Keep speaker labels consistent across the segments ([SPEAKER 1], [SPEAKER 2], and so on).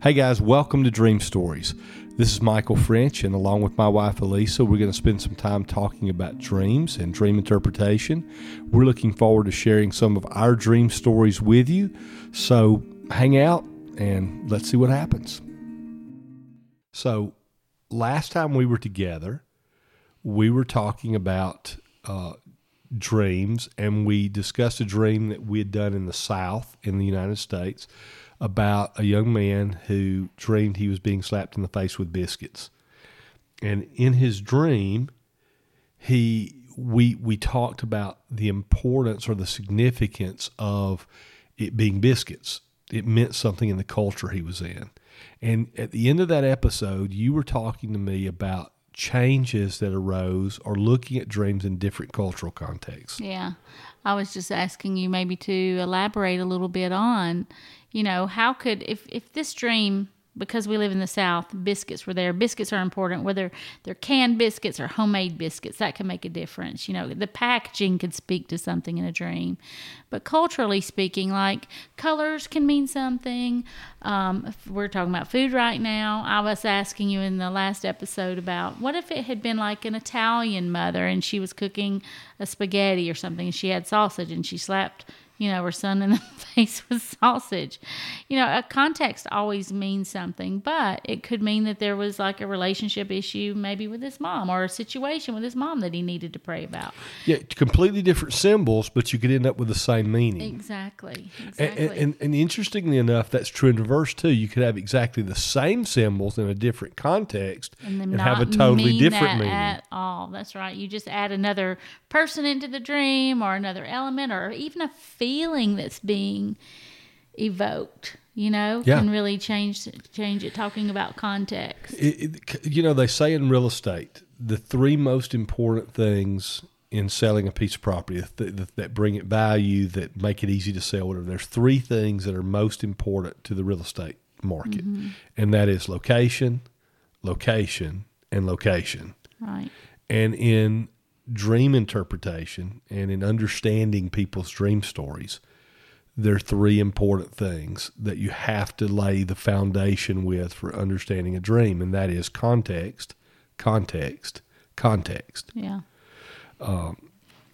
[SPEAKER 1] Hey guys, welcome to Dream Stories. This is Michael French, and along with my wife Elisa, we're going to spend some time talking about dreams and dream interpretation. We're looking forward to sharing some of our dream stories with you. So hang out and let's see what happens. So, last time we were together, we were talking about uh, dreams, and we discussed a dream that we had done in the South in the United States about a young man who dreamed he was being slapped in the face with biscuits. And in his dream, he we we talked about the importance or the significance of it being biscuits. It meant something in the culture he was in. And at the end of that episode, you were talking to me about changes that arose or looking at dreams in different cultural contexts.
[SPEAKER 2] Yeah. I was just asking you maybe to elaborate a little bit on, you know, how could if if this dream because we live in the South, biscuits were there. Biscuits are important, whether they're canned biscuits or homemade biscuits. That can make a difference. You know, the packaging could speak to something in a dream. But culturally speaking, like colors can mean something. Um, we're talking about food right now. I was asking you in the last episode about what if it had been like an Italian mother and she was cooking a spaghetti or something and she had sausage and she slapped you know, her son in the face with sausage. You know, a context always means something, but it could mean that there was like a relationship issue maybe with his mom or a situation with his mom that he needed to pray about.
[SPEAKER 1] Yeah, completely different symbols, but you could end up with the same meaning.
[SPEAKER 2] Exactly. Exactly.
[SPEAKER 1] And, and, and interestingly enough, that's true in reverse too. You could have exactly the same symbols in a different context
[SPEAKER 2] and,
[SPEAKER 1] and have a totally different meaning.
[SPEAKER 2] At all. That's right. You just add another person into the dream or another element or even a feeling that's being evoked you know
[SPEAKER 1] Yeah.
[SPEAKER 2] can really change change it talking about context
[SPEAKER 1] It, it, you know, they say in real estate, the three most important things in selling a piece of property that, that, that bring it value, that make it easy to sell, whatever. There's three things that are most important to the real estate market, mm-hmm. and that is location, location, and location.
[SPEAKER 2] right
[SPEAKER 1] And in dream interpretation and in understanding people's dream stories, there are three important things that you have to lay the foundation with for understanding a dream, and that is context, context, context.
[SPEAKER 2] yeah um,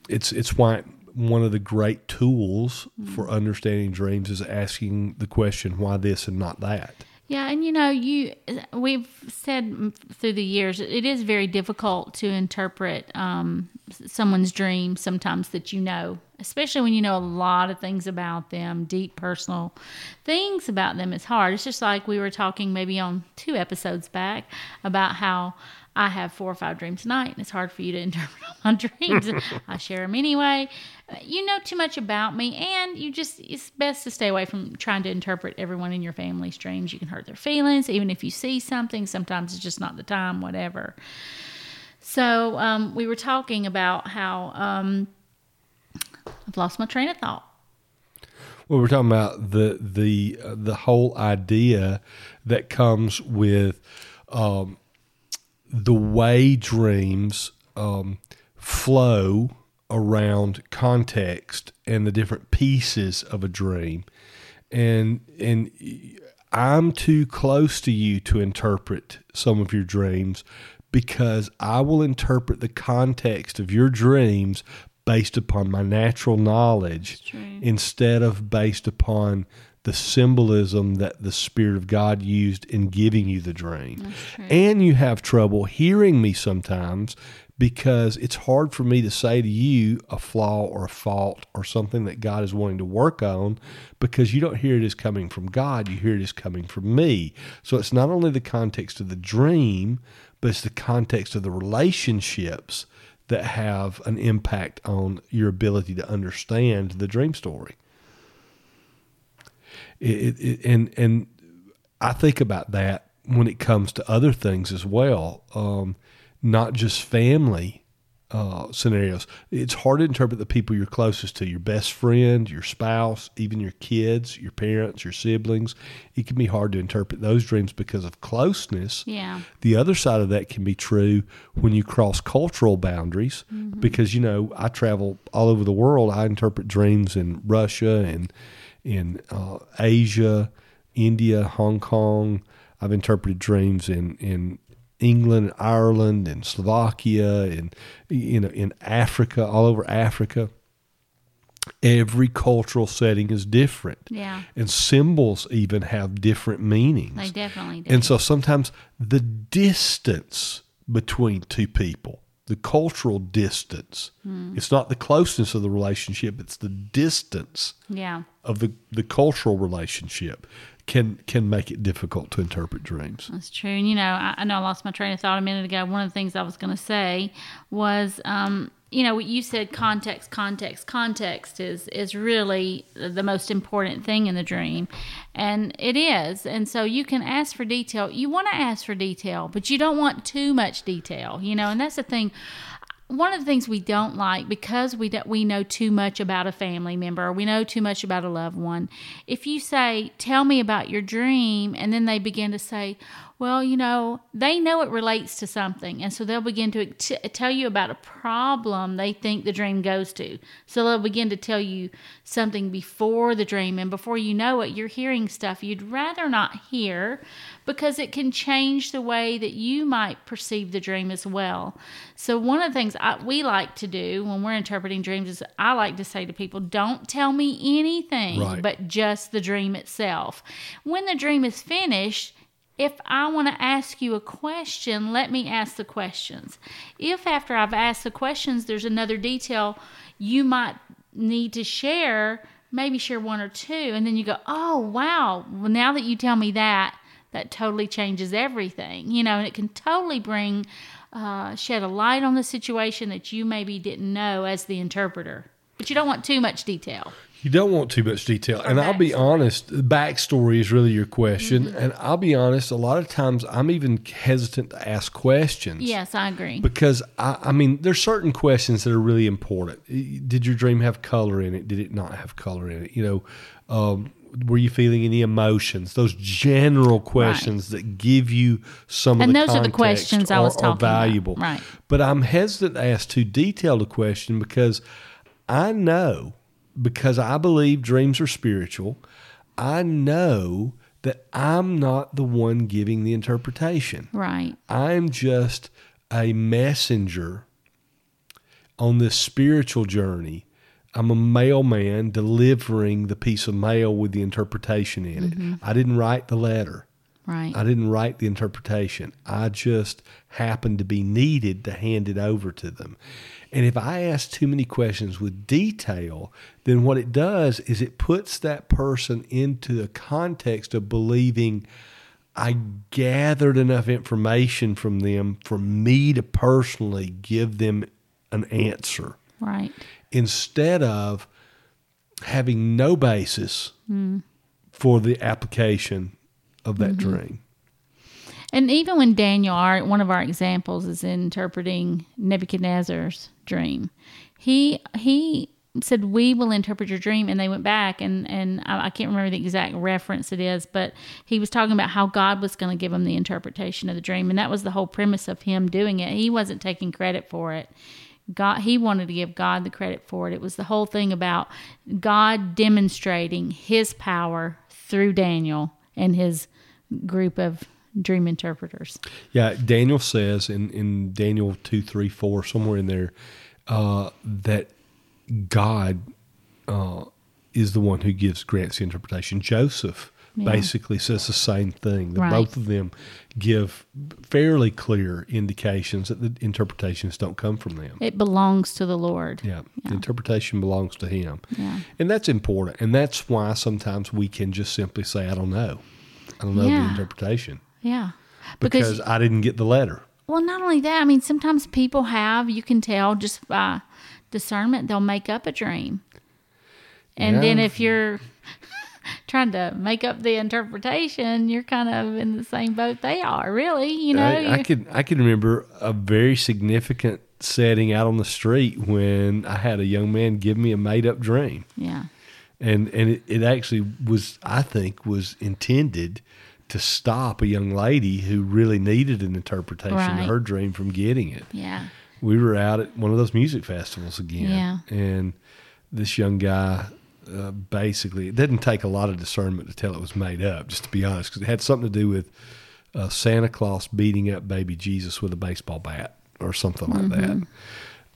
[SPEAKER 1] It's it's why one of the great tools mm. for understanding dreams is asking the question why this and not that.
[SPEAKER 2] Yeah, and you know, you we've said through the years it is very difficult to interpret um, someone's dream sometimes that you know, especially when you know a lot of things about them, deep personal things about them. It's hard. It's just like we were talking maybe on two episodes back about how. I have four or five dreams a night, and it's hard for you to interpret all my dreams. I share them anyway. Uh, You know too much about me, and you just, it's best to stay away from trying to interpret everyone in your family's dreams. You can hurt their feelings, even if you see something. Sometimes it's just not the time, whatever. So, um, we were talking about how um, I've lost my train of thought.
[SPEAKER 1] Well, we're talking about the the uh, the whole idea that comes with um, the way dreams um, flow around context and the different pieces of a dream, and and I'm too close to you to interpret some of your dreams because I will interpret the context of your dreams based upon my natural knowledge instead of based upon the symbolism that the Spirit of God used in giving you the dream. And you have trouble hearing me sometimes because it's hard for me to say to you a flaw or a fault or something that God is wanting to work on because you don't hear it as coming from God, you hear it as coming from me. So it's not only the context of the dream, but it's the context of the relationships that have an impact on your ability to understand the dream story. It, it, and and I think about that when it comes to other things as well, um, not just family uh, scenarios. It's hard to interpret the people you're closest to, your best friend, your spouse, even your kids, your parents, your siblings. It can be hard to interpret those dreams because of closeness.
[SPEAKER 2] Yeah.
[SPEAKER 1] The other side of that can be true when you cross cultural boundaries because, you know, I travel all over the world. I interpret dreams in Russia and in uh, Asia, India, Hong Kong. I've interpreted dreams in in England, Ireland, and Slovakia, and you know in Africa, all over Africa. Every cultural setting is different,
[SPEAKER 2] Yeah.
[SPEAKER 1] and symbols even have different meanings.
[SPEAKER 2] They definitely do.
[SPEAKER 1] And so sometimes the distance between two people, the cultural distance, it's not the closeness of the relationship, it's the distance
[SPEAKER 2] yeah.
[SPEAKER 1] of the, the cultural relationship can can make it difficult to interpret dreams.
[SPEAKER 2] That's true. And, you know, I, I know I lost my train of thought a minute ago. One of the things I was going to say was, um, you know, you said context, context, context is is really the most important thing in the dream, and it is. And so you can ask for detail. You want to ask for detail, but you don't want too much detail. You know, and that's the thing. One of the things we don't like because we don't, we know too much about a family member or we know too much about a loved one. If you say, "Tell me about your dream," and then they begin to say, "Well, you know," they know it relates to something, and so they'll begin to t- tell you about a problem they think the dream goes to. So they'll begin to tell you something before the dream, and before you know it, you're hearing stuff you'd rather not hear because it can change the way that you might perceive the dream as well. So, one of the things I, we like to do when we're interpreting dreams is I like to say to people, don't tell me anything
[SPEAKER 1] Right.
[SPEAKER 2] but just the dream itself. When the dream is finished, if I want to ask you a question, let me ask the questions. If after I've asked the questions, there's another detail you might need to share, maybe share one or two, and then you go, oh, wow, well, now that you tell me that, that totally changes everything, you know, and it can totally bring, uh, shed a light on the situation that you maybe didn't know as the interpreter. But you don't want too much detail.
[SPEAKER 1] You don't want too much detail. And I'll be honest, the backstory is really your question. And I'll be honest, a lot of times I'm even hesitant to ask questions.
[SPEAKER 2] Yes, I agree.
[SPEAKER 1] Because I, I mean, there's certain questions that are really important. Did your dream have color in it? Did it not have color in it? You know, um, were you feeling any emotions? Those general questions that give you some
[SPEAKER 2] And
[SPEAKER 1] of the
[SPEAKER 2] those are the questions I was
[SPEAKER 1] are, are
[SPEAKER 2] talking about.
[SPEAKER 1] valuable.
[SPEAKER 2] Right.
[SPEAKER 1] But I'm hesitant to ask too detailed a question because I know, because I believe dreams are spiritual, I know that I'm not the one giving the interpretation.
[SPEAKER 2] Right.
[SPEAKER 1] I'm just a messenger on this spiritual journey. I'm a mailman delivering the piece of mail with the interpretation in it. Mm-hmm. I didn't write the letter.
[SPEAKER 2] Right.
[SPEAKER 1] I didn't write the interpretation. I just happened to be needed to hand it over to them. And if I ask too many questions with detail, then what it does is it puts that person into the context of believing I gathered enough information from them for me to personally give them an answer
[SPEAKER 2] right.
[SPEAKER 1] instead of having no basis mm. for the application of that mm-hmm. dream.
[SPEAKER 2] And even when Daniel, our one of our examples, is interpreting Nebuchadnezzar's dream, he he said, "We will interpret your dream." And they went back, and and I, I can't remember the exact reference it is, but he was talking about how God was going to give him the interpretation of the dream, and that was the whole premise of him doing it. He wasn't taking credit for it. God, he wanted to give God the credit for it. It was the whole thing about God demonstrating His power through Daniel and his group of dream interpreters.
[SPEAKER 1] Yeah, Daniel says in, in Daniel 2, 3, 4, somewhere in there, uh, that God uh, is the one who gives grants the interpretation. Joseph
[SPEAKER 2] Yeah.
[SPEAKER 1] basically says the same thing. That
[SPEAKER 2] Right.
[SPEAKER 1] both of them give fairly clear indications that the interpretations don't come from them.
[SPEAKER 2] It belongs to the Lord.
[SPEAKER 1] Yeah, the interpretation belongs to him.
[SPEAKER 2] Yeah.
[SPEAKER 1] And that's important. And that's why sometimes we can just simply say, I don't know. I don't know the interpretation
[SPEAKER 2] Yeah.
[SPEAKER 1] because I didn't get the letter.
[SPEAKER 2] Well, not only that, I mean, sometimes people have, you can tell just by discernment, they'll make up a dream. And then if you're trying to make up the interpretation, you're kind of in the same boat they are, really. You know,
[SPEAKER 1] I, I could I can remember a very significant setting out on the street when I had a young man give me a made up dream.
[SPEAKER 2] yeah.
[SPEAKER 1] And and it, it actually was I think was intended to stop a young lady who really needed an interpretation
[SPEAKER 2] Right.
[SPEAKER 1] of her dream from getting it.
[SPEAKER 2] Yeah.
[SPEAKER 1] we were out at one of those music festivals again.
[SPEAKER 2] Yeah.
[SPEAKER 1] And this young guy uh, basically, it didn't take a lot of discernment to tell it was made up, just to be honest, because it had something to do with uh, Santa Claus beating up baby Jesus with a baseball bat or something like
[SPEAKER 2] Mm-hmm.
[SPEAKER 1] that.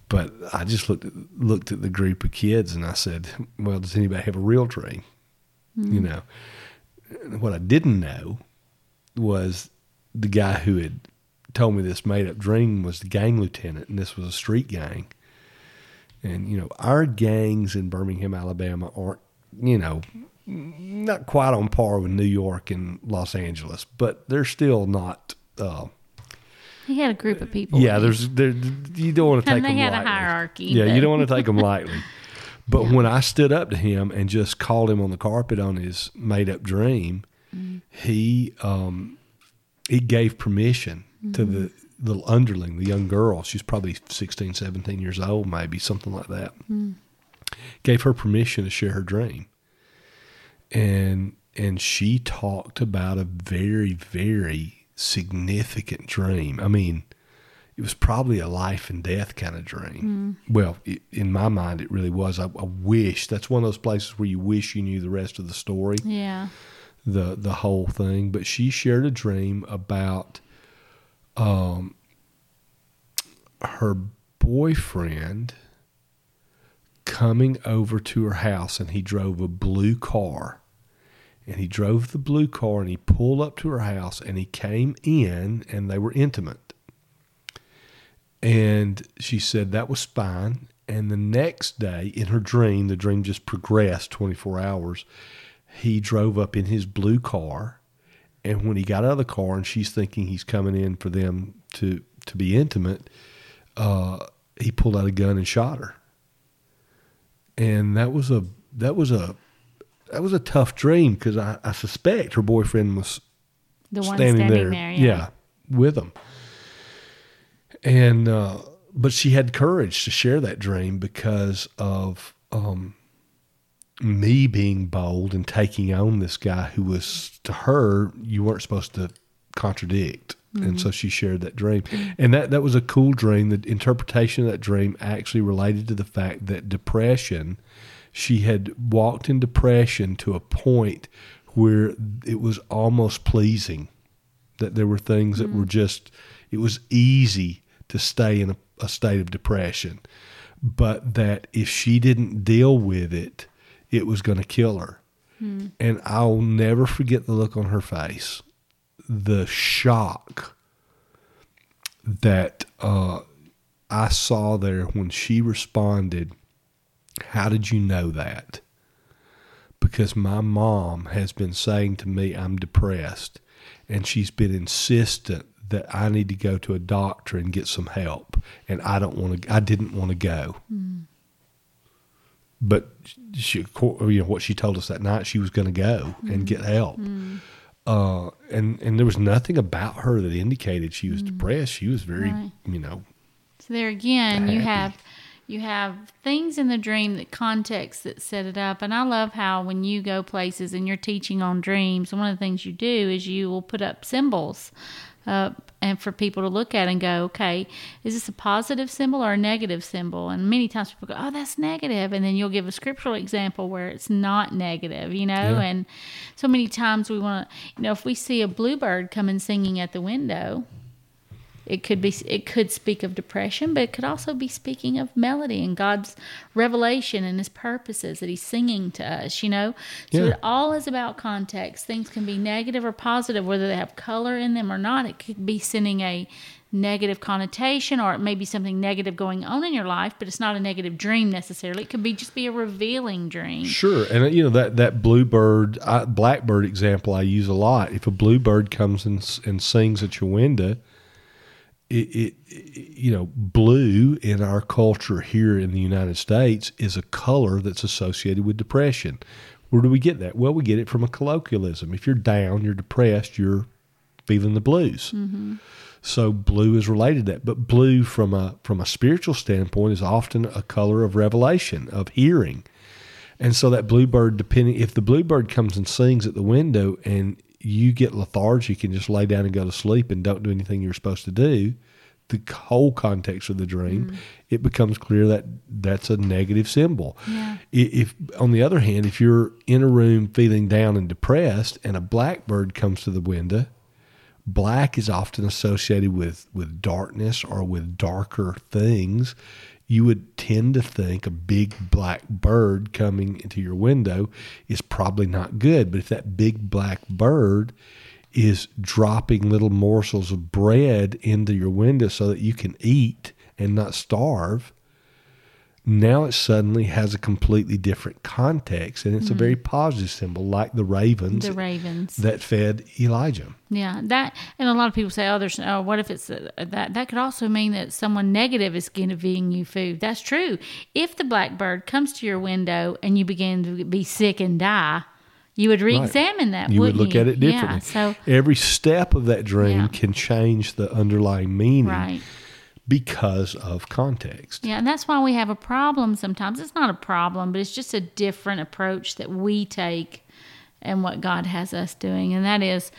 [SPEAKER 1] But I just looked at, looked at the group of kids and I said, "Well, does anybody have a real dream?"
[SPEAKER 2] Mm-hmm.
[SPEAKER 1] You know, what I didn't know was the guy who had told me this made up dream was the gang lieutenant, and this was a street gang. And you know, our gangs in Birmingham, Alabama, aren't you know not quite on par with New York and Los Angeles, but they're still not. Uh,
[SPEAKER 2] He had a group of people.
[SPEAKER 1] yeah, there's there. You don't want to take
[SPEAKER 2] And they
[SPEAKER 1] them
[SPEAKER 2] had a
[SPEAKER 1] lightly.
[SPEAKER 2] hierarchy,
[SPEAKER 1] Yeah, you
[SPEAKER 2] but-
[SPEAKER 1] don't want to take them lightly. But when I stood up to him and just called him on the carpet on his made up dream,
[SPEAKER 2] Mm-hmm.
[SPEAKER 1] he um, he gave permission to
[SPEAKER 2] Mm-hmm.
[SPEAKER 1] the little underling, the young girl. She's probably 16, 17 years old, maybe something like that.
[SPEAKER 2] Mm.
[SPEAKER 1] Gave her permission to share her dream, and and she talked about a very very significant dream. I mean, it was probably a life and death kind of dream. Well, it, in my mind, it really was. I, I wish that's one of those places where you wish you knew the rest of the story
[SPEAKER 2] Yeah.
[SPEAKER 1] the the whole thing, but she shared a dream about um her boyfriend coming over to her house and he drove a blue car. And he drove the blue car and he pulled up to her house and he came in and they were intimate. And she said that was fine. And the next day in her dream, the dream just progressed 24 hours he drove up in his blue car and when he got out of the car and she's thinking he's coming in for them to to be intimate uh, he pulled out a gun and shot her and that was a that was a that was a tough dream because I, I suspect her boyfriend was
[SPEAKER 2] The one
[SPEAKER 1] standing,
[SPEAKER 2] standing,
[SPEAKER 1] there,
[SPEAKER 2] there. yeah.
[SPEAKER 1] with him. And uh, but she had courage to share that dream because of um, me being bold and taking on this guy who was to her you weren't supposed to contradict. And so she shared that dream, and that that was a cool dream. The interpretation of that dream actually related to the fact that depression. She had walked in depression to a point where it was almost pleasing that there were things that were just it was easy to stay in a, a state of depression. But that if she didn't deal with it it was going to kill her. And i'll never forget the look on her face. The shock that uh, i saw there when she responded how did you know that because my mom has been saying to me I'm depressed and she's been insistent that I need to go to a doctor and get some help and I don't want to I didn't want to go. Hmm. But she you know what she told us that night she was going to go and get hmm. help. Hmm. Uh, and and there was nothing about her that indicated she was depressed. She was very,
[SPEAKER 2] Right.
[SPEAKER 1] you know,
[SPEAKER 2] So there again, you have you have things in the dream that context that set it up. And I love how when you go places and you're teaching on dreams, one of the things you do is you will put up symbols up and for people to look at and go, okay, is this a positive symbol or a negative symbol? And many times people go, oh, that's negative, and then you'll give a scriptural example where it's not negative, you know.
[SPEAKER 1] Yeah.
[SPEAKER 2] And so many times we want to, you know, if we see a bluebird coming singing at the window, it could be it could speak of depression but it could also be speaking of melody and god's revelation and his purposes that he's singing to us you know? So
[SPEAKER 1] Yeah.
[SPEAKER 2] it all is about context. Things can be negative or positive whether they have color in them or not. It could be sending a negative connotation or it may be something negative going on in your life but it's not a negative dream necessarily. It could be just be a revealing dream.
[SPEAKER 1] Sure, and you know that that bluebird, I, blackbird example I use a lot. If a bluebird comes and and sings at your window, it, it, it you know blue in our culture here in the United States is a color that's associated with depression. Where do we get that? Well, we get it from a colloquialism. If you're down, you're depressed, you're feeling the blues. Mm-hmm. So blue is related to that, but blue from a from a spiritual standpoint is often a color of revelation, of hearing. And so that bluebird, depending if the bluebird comes and sings at the window and you get lethargic and just lay down and go to sleep and don't do anything you're supposed to do, the whole context of the dream, mm. it becomes clear that that's a negative symbol.
[SPEAKER 2] Yeah.
[SPEAKER 1] If, on the other hand, if you're in a room feeling down and depressed, and a blackbird comes to the window, black is often associated with with darkness or with darker things. You would tend to think a big black bird coming into your window is probably not good. But if that big black bird is dropping little morsels of bread into your window so that you can eat and not starve, now it suddenly has a completely different context and it's a very positive symbol, like the ravens
[SPEAKER 2] The ravens.
[SPEAKER 1] that fed Elijah.
[SPEAKER 2] Yeah, that and a lot of people say, "Oh, there's oh, what if it's uh, that?" That could also mean that someone negative is going to be giving you food. That's true. If the blackbird comes to your window and you begin to be sick and die, you would re-examine that.
[SPEAKER 1] you would look
[SPEAKER 2] you?
[SPEAKER 1] at it differently.
[SPEAKER 2] Yeah. So
[SPEAKER 1] every step of that dream
[SPEAKER 2] Yeah.
[SPEAKER 1] can change the underlying meaning
[SPEAKER 2] right.
[SPEAKER 1] Because of context.
[SPEAKER 2] Yeah, and that's why we have a problem sometimes. It's not a problem, but it's just a different approach that we take and what God has us doing. And that is,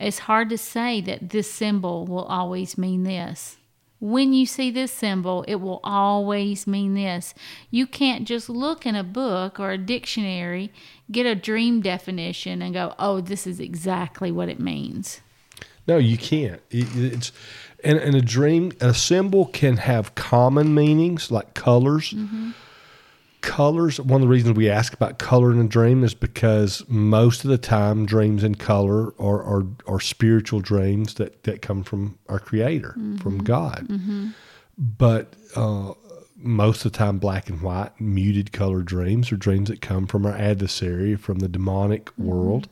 [SPEAKER 2] it's hard to say that this symbol will always mean this. When you see this symbol, it will always mean this. You can't just look in a book or a dictionary, get a dream definition, and go, oh, this is exactly what it means.
[SPEAKER 1] No, you can't. It- it's and, and a dream, a symbol can have common meanings like colors. Mm-hmm. Colors. One of the reasons we ask about color in a dream is because most of the time, dreams in color are are, are spiritual dreams that that come from our Creator, mm-hmm. from God. Mm-hmm. But uh, most of the time, black and white, muted color dreams are dreams that come from our adversary, from the demonic world.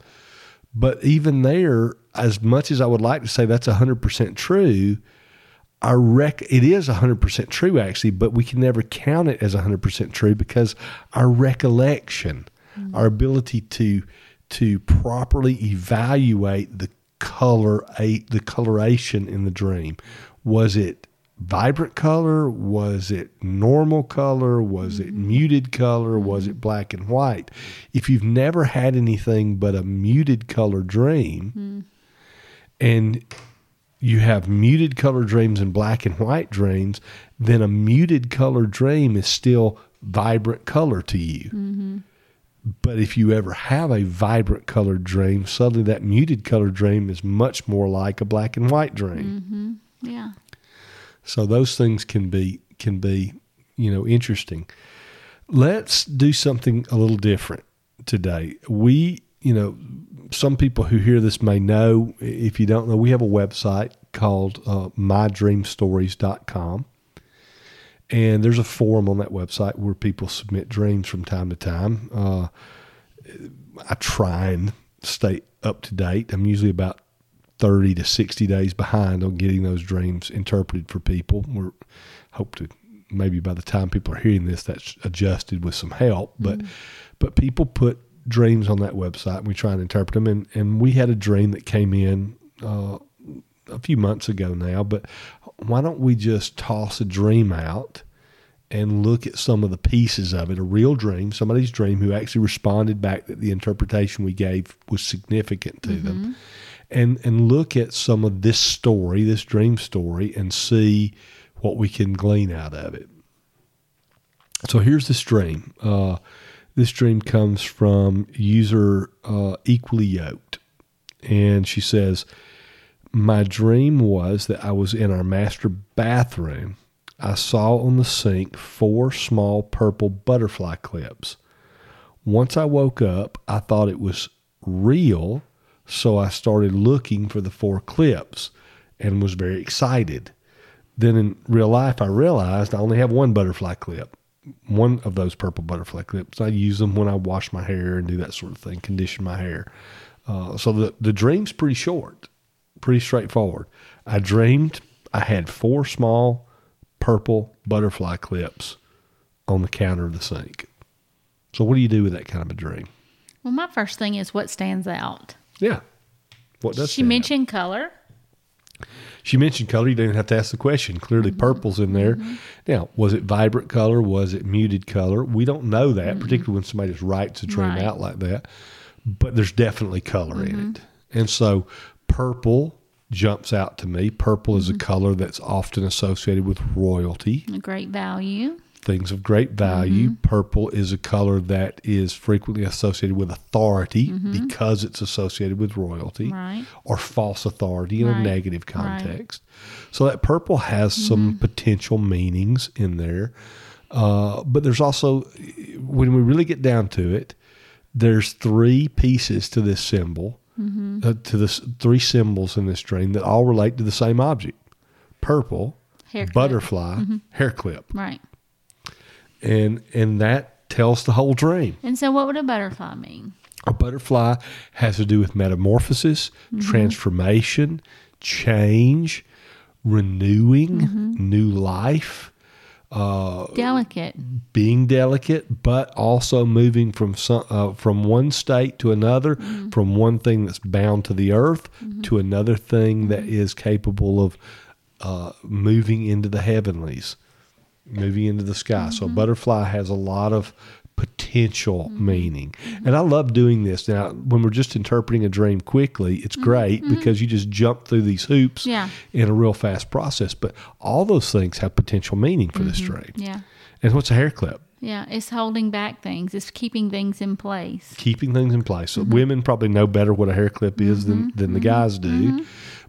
[SPEAKER 1] But even there, as much as I would like to say that's 100% true, our rec- it is 100% true actually, but we can never count it as 100% true because our recollection, mm. our ability to to properly evaluate the color a, the coloration in the dream, was it vibrant color? Was it normal color? Was it mm-hmm. muted color? Was mm-hmm. it black and white? If you've never had anything but a muted color dream, mm. And you have muted color dreams and black and white dreams, then a muted color dream is still vibrant color to you. Mm-hmm. But if you ever have a vibrant colored dream, suddenly that muted color dream is much more like a black and white dream. Mm-hmm.
[SPEAKER 2] Yeah.
[SPEAKER 1] So those things can be can be, you know, interesting. Let's do something a little different today. We, you know, some people who hear this may know. If you don't know, we have a website called uh, mydreamstories.com. And there's a forum on that website where people submit dreams from time to time. Uh, I try and stay up to date. I'm usually about 30 to 60 days behind on getting those dreams interpreted for people. We're hope to maybe by the time people are hearing this that's adjusted with some help, but but people put dreams on that website and we try and interpret them and and we had a dream that came in uh, a few months ago now, but why don't we just toss a dream out and look at some of the pieces of it, a real dream, somebody's dream who actually responded back that the interpretation we gave was significant to them. And and look at some of this story, this dream story, and see what we can glean out of it. So here's this dream. Uh, this dream comes from user uh, Equally Yoked. And she says, My dream was that I was in our master bathroom. I saw on the sink four small purple butterfly clips. Once I woke up, I thought it was real, so I started looking for the four clips and was very excited. Then in real life, I realized I only have one butterfly clip, one of those purple butterfly clips. I use them when I wash my hair and do that sort of thing, condition my hair. Uh, so the, the dream's pretty short, pretty straightforward. I dreamed I had four small purple butterfly clips on the counter of the sink. So what do you do with that kind of a dream?
[SPEAKER 2] Well, my first thing is what stands out.
[SPEAKER 1] Yeah. What does
[SPEAKER 2] she
[SPEAKER 1] out?
[SPEAKER 2] mentioned color.
[SPEAKER 1] She mentioned color. You didn't have to ask the question. Clearly, mm-hmm. purple's in there. Mm-hmm. Now, was it vibrant color? Was it muted color? We don't know that, mm-hmm. particularly when somebody just writes a dream
[SPEAKER 2] Right.
[SPEAKER 1] out like that. But there's definitely color in it. And so, purple jumps out to me. Purple is a color that's often associated with royalty,
[SPEAKER 2] A great value.
[SPEAKER 1] Things of great value. Mm-hmm. Purple is a color that is frequently associated with authority mm-hmm. because it's associated with royalty
[SPEAKER 2] Right.
[SPEAKER 1] or false authority in a negative context. So that purple has some mm-hmm. potential meanings in there. Uh, but there's also, when we really get down to it, there's three pieces to this symbol, uh, to the three symbols in this dream that all relate to the same object: purple,
[SPEAKER 2] Hair clip.
[SPEAKER 1] butterfly, hair clip,
[SPEAKER 2] Right.
[SPEAKER 1] And and that tells the whole dream.
[SPEAKER 2] And so, what would a butterfly mean?
[SPEAKER 1] A butterfly has to do with metamorphosis, mm-hmm. transformation, change, renewing, mm-hmm. new life, uh,
[SPEAKER 2] Delicate.
[SPEAKER 1] being delicate, but also moving from some, uh, from one state to another, mm-hmm. from one thing that's bound to the earth to another thing that is capable of uh, moving into the heavenlies, moving into the sky. So, a mm-hmm. butterfly has a lot of potential mm-hmm. meaning. Mm-hmm. And I love doing this. Now, when we're just interpreting a dream quickly, it's great because you just jump through these hoops
[SPEAKER 2] Yeah.
[SPEAKER 1] in a real fast process. But all those things have potential meaning for this dream.
[SPEAKER 2] Yeah.
[SPEAKER 1] And what's a hair clip?
[SPEAKER 2] Yeah. It's holding back things, it's keeping things in place.
[SPEAKER 1] Keeping things in place.
[SPEAKER 2] Mm-hmm.
[SPEAKER 1] So women probably know better what a hair clip is than, than the guys do.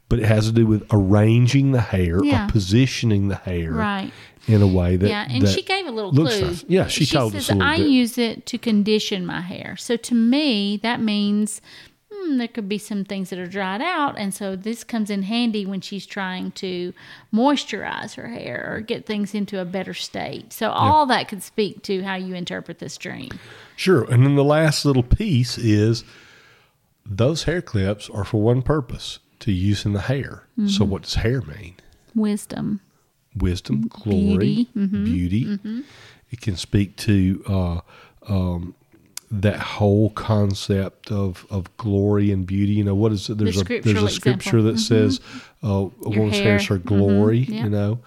[SPEAKER 1] But it has to do with arranging the hair
[SPEAKER 2] Yeah.
[SPEAKER 1] or positioning the hair
[SPEAKER 2] Right.
[SPEAKER 1] In a way that.
[SPEAKER 2] Yeah, and
[SPEAKER 1] that
[SPEAKER 2] she gave a little clue.
[SPEAKER 1] nice. Yeah, she told
[SPEAKER 2] says,
[SPEAKER 1] us a little
[SPEAKER 2] I
[SPEAKER 1] bit.
[SPEAKER 2] use it to condition my hair. So to me, that means hmm, there could be some things that are dried out, and so this comes in handy when she's trying to moisturize her hair or get things into a better state. So all that could speak to how you interpret this dream.
[SPEAKER 1] Sure. And then the last little piece is those hair clips are for one purpose to use in the hair. So
[SPEAKER 2] Mm-hmm.
[SPEAKER 1] what does hair mean?
[SPEAKER 2] Wisdom.
[SPEAKER 1] Wisdom, glory,
[SPEAKER 2] Beauty. Mm-hmm.
[SPEAKER 1] beauty. It can speak to uh, um, that whole concept of, of glory and beauty. You know, what is it? There's a there's a scripture
[SPEAKER 2] example.
[SPEAKER 1] that says uh, a
[SPEAKER 2] Your
[SPEAKER 1] woman's hair is her
[SPEAKER 2] hair.
[SPEAKER 1] glory.
[SPEAKER 2] Yeah.
[SPEAKER 1] You know.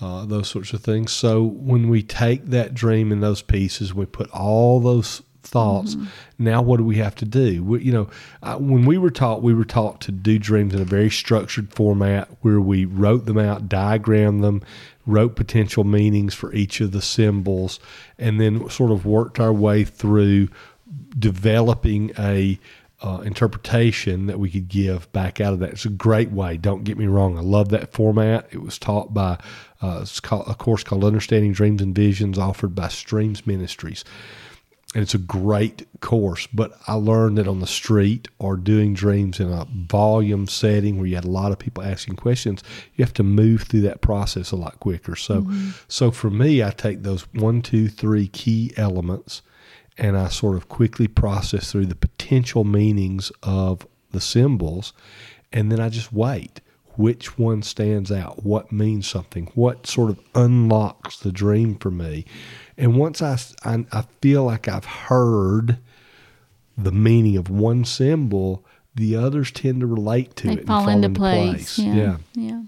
[SPEAKER 1] Uh, those sorts of things. So when we take that dream and those pieces, we put all those thoughts. Now, what do we have to do? We, you know, uh, when we were taught, we were taught to do dreams in a very structured format where we wrote them out, diagrammed them, wrote potential meanings for each of the symbols, and then sort of worked our way through developing a uh, interpretation that we could give back out of that. It's a great way. Don't get me wrong. I love that format. It was taught by uh, it's called, a course called Understanding Dreams and Visions, offered by Streams Ministries, and it's a great course. But I learned that on the street or doing dreams in a volume setting where you had a lot of people asking questions, you have to move through that process a lot quicker. So, mm-hmm. so for me, I take those one, two, three key elements and I sort of quickly process through the potential meanings of the symbols, and then I just wait. Which one stands out? What means something? What sort of unlocks the dream for me? And once I, I, I feel like I've heard the meaning of one symbol, the others tend to relate to
[SPEAKER 2] They
[SPEAKER 1] it and
[SPEAKER 2] fall,
[SPEAKER 1] fall
[SPEAKER 2] into, place. Yeah.
[SPEAKER 1] yeah.
[SPEAKER 2] yeah.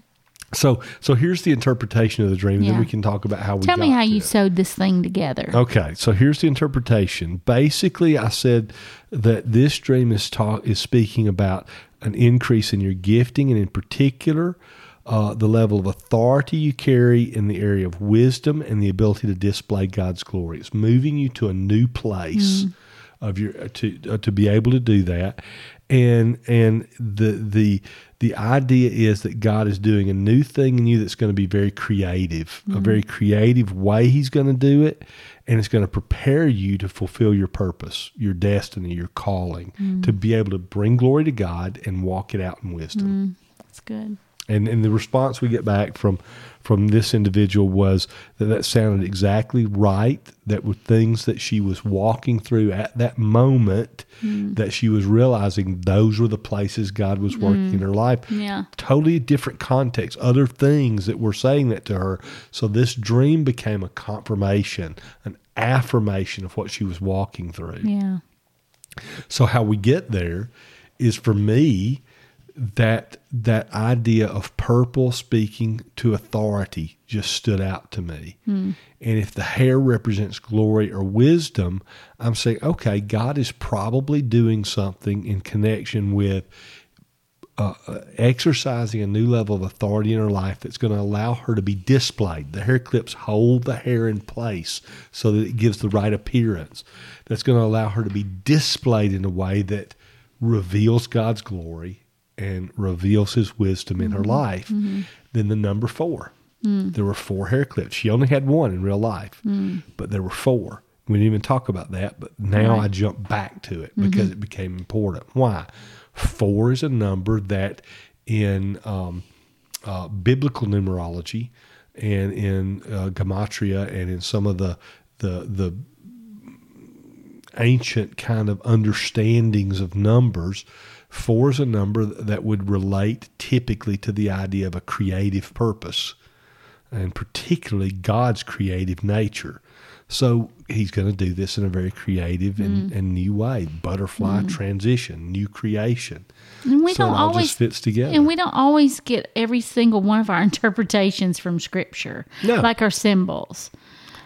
[SPEAKER 1] So, so here's the interpretation of the dream, and then we can talk about how we.
[SPEAKER 2] Tell me how you
[SPEAKER 1] it.
[SPEAKER 2] sewed this thing together.
[SPEAKER 1] Okay, so here's the interpretation. Basically, I said that this dream is talk is speaking about an increase in your gifting, and in particular, uh, the level of authority you carry in the area of wisdom and the ability to display God's glory. It's moving you to a new place mm. of your uh, to uh, to be able to do that, and and the the the idea is that God is doing a new thing in you that's going to be very creative, a mm-hmm. very creative way He's going to do it, and it's going to prepare you to fulfill your purpose, your destiny, your calling, mm. to be able to bring glory to God and walk it out in wisdom. Mm.
[SPEAKER 2] That's good.
[SPEAKER 1] And and the response we get back from from this individual was that that sounded exactly right. That were things that she was walking through at that moment hmm. that she was realizing those were the places God was working hmm. in her life.
[SPEAKER 2] Yeah.
[SPEAKER 1] Totally different context, other things that were saying that to her. So this dream became a confirmation, an affirmation of what she was walking through.
[SPEAKER 2] Yeah.
[SPEAKER 1] So how we get there is for me that that idea of purple speaking to authority just stood out to me. And if the hair represents glory or wisdom, I'm saying, okay, God is probably doing something in connection with uh, uh, exercising a new level of authority in her life that's going to allow her to be displayed. The hair clips hold the hair in place so that it gives the right appearance. That's going to allow her to be displayed in a way that reveals God's glory and reveals His wisdom in her life. Then the number four. There were four hair clips. She only had one in real life, but there were four. We didn't even talk about that, but now I jump back to it because it became important. Why? Four is a number that in um, uh, biblical numerology and in uh, gematria and in some of the the the ancient kind of understandings of numbers, four is a number that would relate typically to the idea of a creative purpose, and particularly God's creative nature. So he's going to do this in a very creative and, and new way. Butterfly transition, new creation.
[SPEAKER 2] And we
[SPEAKER 1] so
[SPEAKER 2] don't always
[SPEAKER 1] fits together.
[SPEAKER 2] And we don't always get every single one of our interpretations from scripture,
[SPEAKER 1] No.
[SPEAKER 2] like our symbols.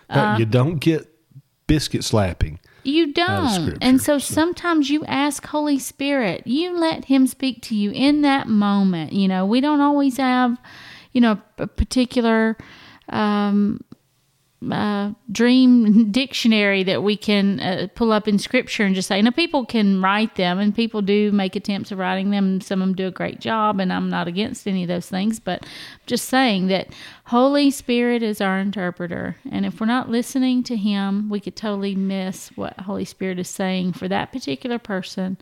[SPEAKER 1] Uh, you don't get biscuit slapping.
[SPEAKER 2] You don't. And so sometimes you ask Holy Spirit, you let Him speak to you in that moment. You know, we don't always have, you know, a particular um, uh, dream dictionary that we can uh, pull up in Scripture and just say. Now, people can write them, and people do make attempts of writing them. Some of them do a great job, and I'm not against any of those things. But just saying that Holy Spirit is our interpreter, and if we're not listening to Him, we could totally miss what Holy Spirit is saying for that particular person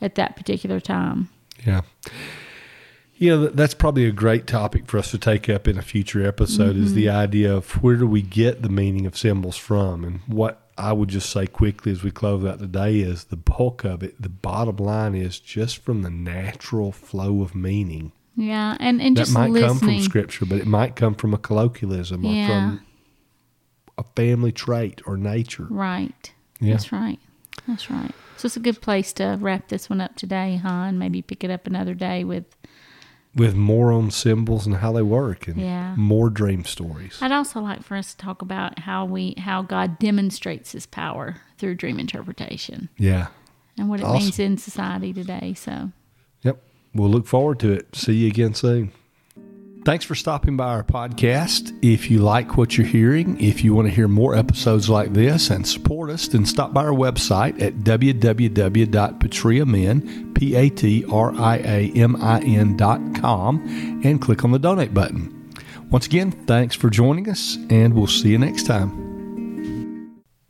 [SPEAKER 2] at that particular time.
[SPEAKER 1] Yeah. You know, that's probably a great topic for us to take up in a future episode is the mm-hmm. idea of where do we get the meaning of symbols from? And what I would just say quickly as we close out today is the bulk of it, the bottom line is just from the natural flow of meaning.
[SPEAKER 2] Yeah, and and
[SPEAKER 1] That
[SPEAKER 2] just
[SPEAKER 1] might come from scripture, but it might come from a colloquialism or
[SPEAKER 2] Yeah.
[SPEAKER 1] from a family trait or nature.
[SPEAKER 2] Right.
[SPEAKER 1] Yeah.
[SPEAKER 2] That's right. That's right. So it's a good place to wrap this one up today, huh? And maybe pick it up another day with.
[SPEAKER 1] With more on symbols and how they work and
[SPEAKER 2] Yeah.
[SPEAKER 1] more dream stories.
[SPEAKER 2] I'd also like for us to talk about how we how God demonstrates His power through dream interpretation
[SPEAKER 1] Yeah.
[SPEAKER 2] and what it
[SPEAKER 1] Awesome.
[SPEAKER 2] means in society today. So
[SPEAKER 1] Yep. We'll look forward to it. See you again soon. Thanks for stopping by our podcast. If you like what you're hearing, if you want to hear more episodes like this and support us, then stop by our website at www.patriamin, P-A-T-R-I-A-M-I-N dot com and click on the donate button. Once again, thanks for joining us and we'll see you next time.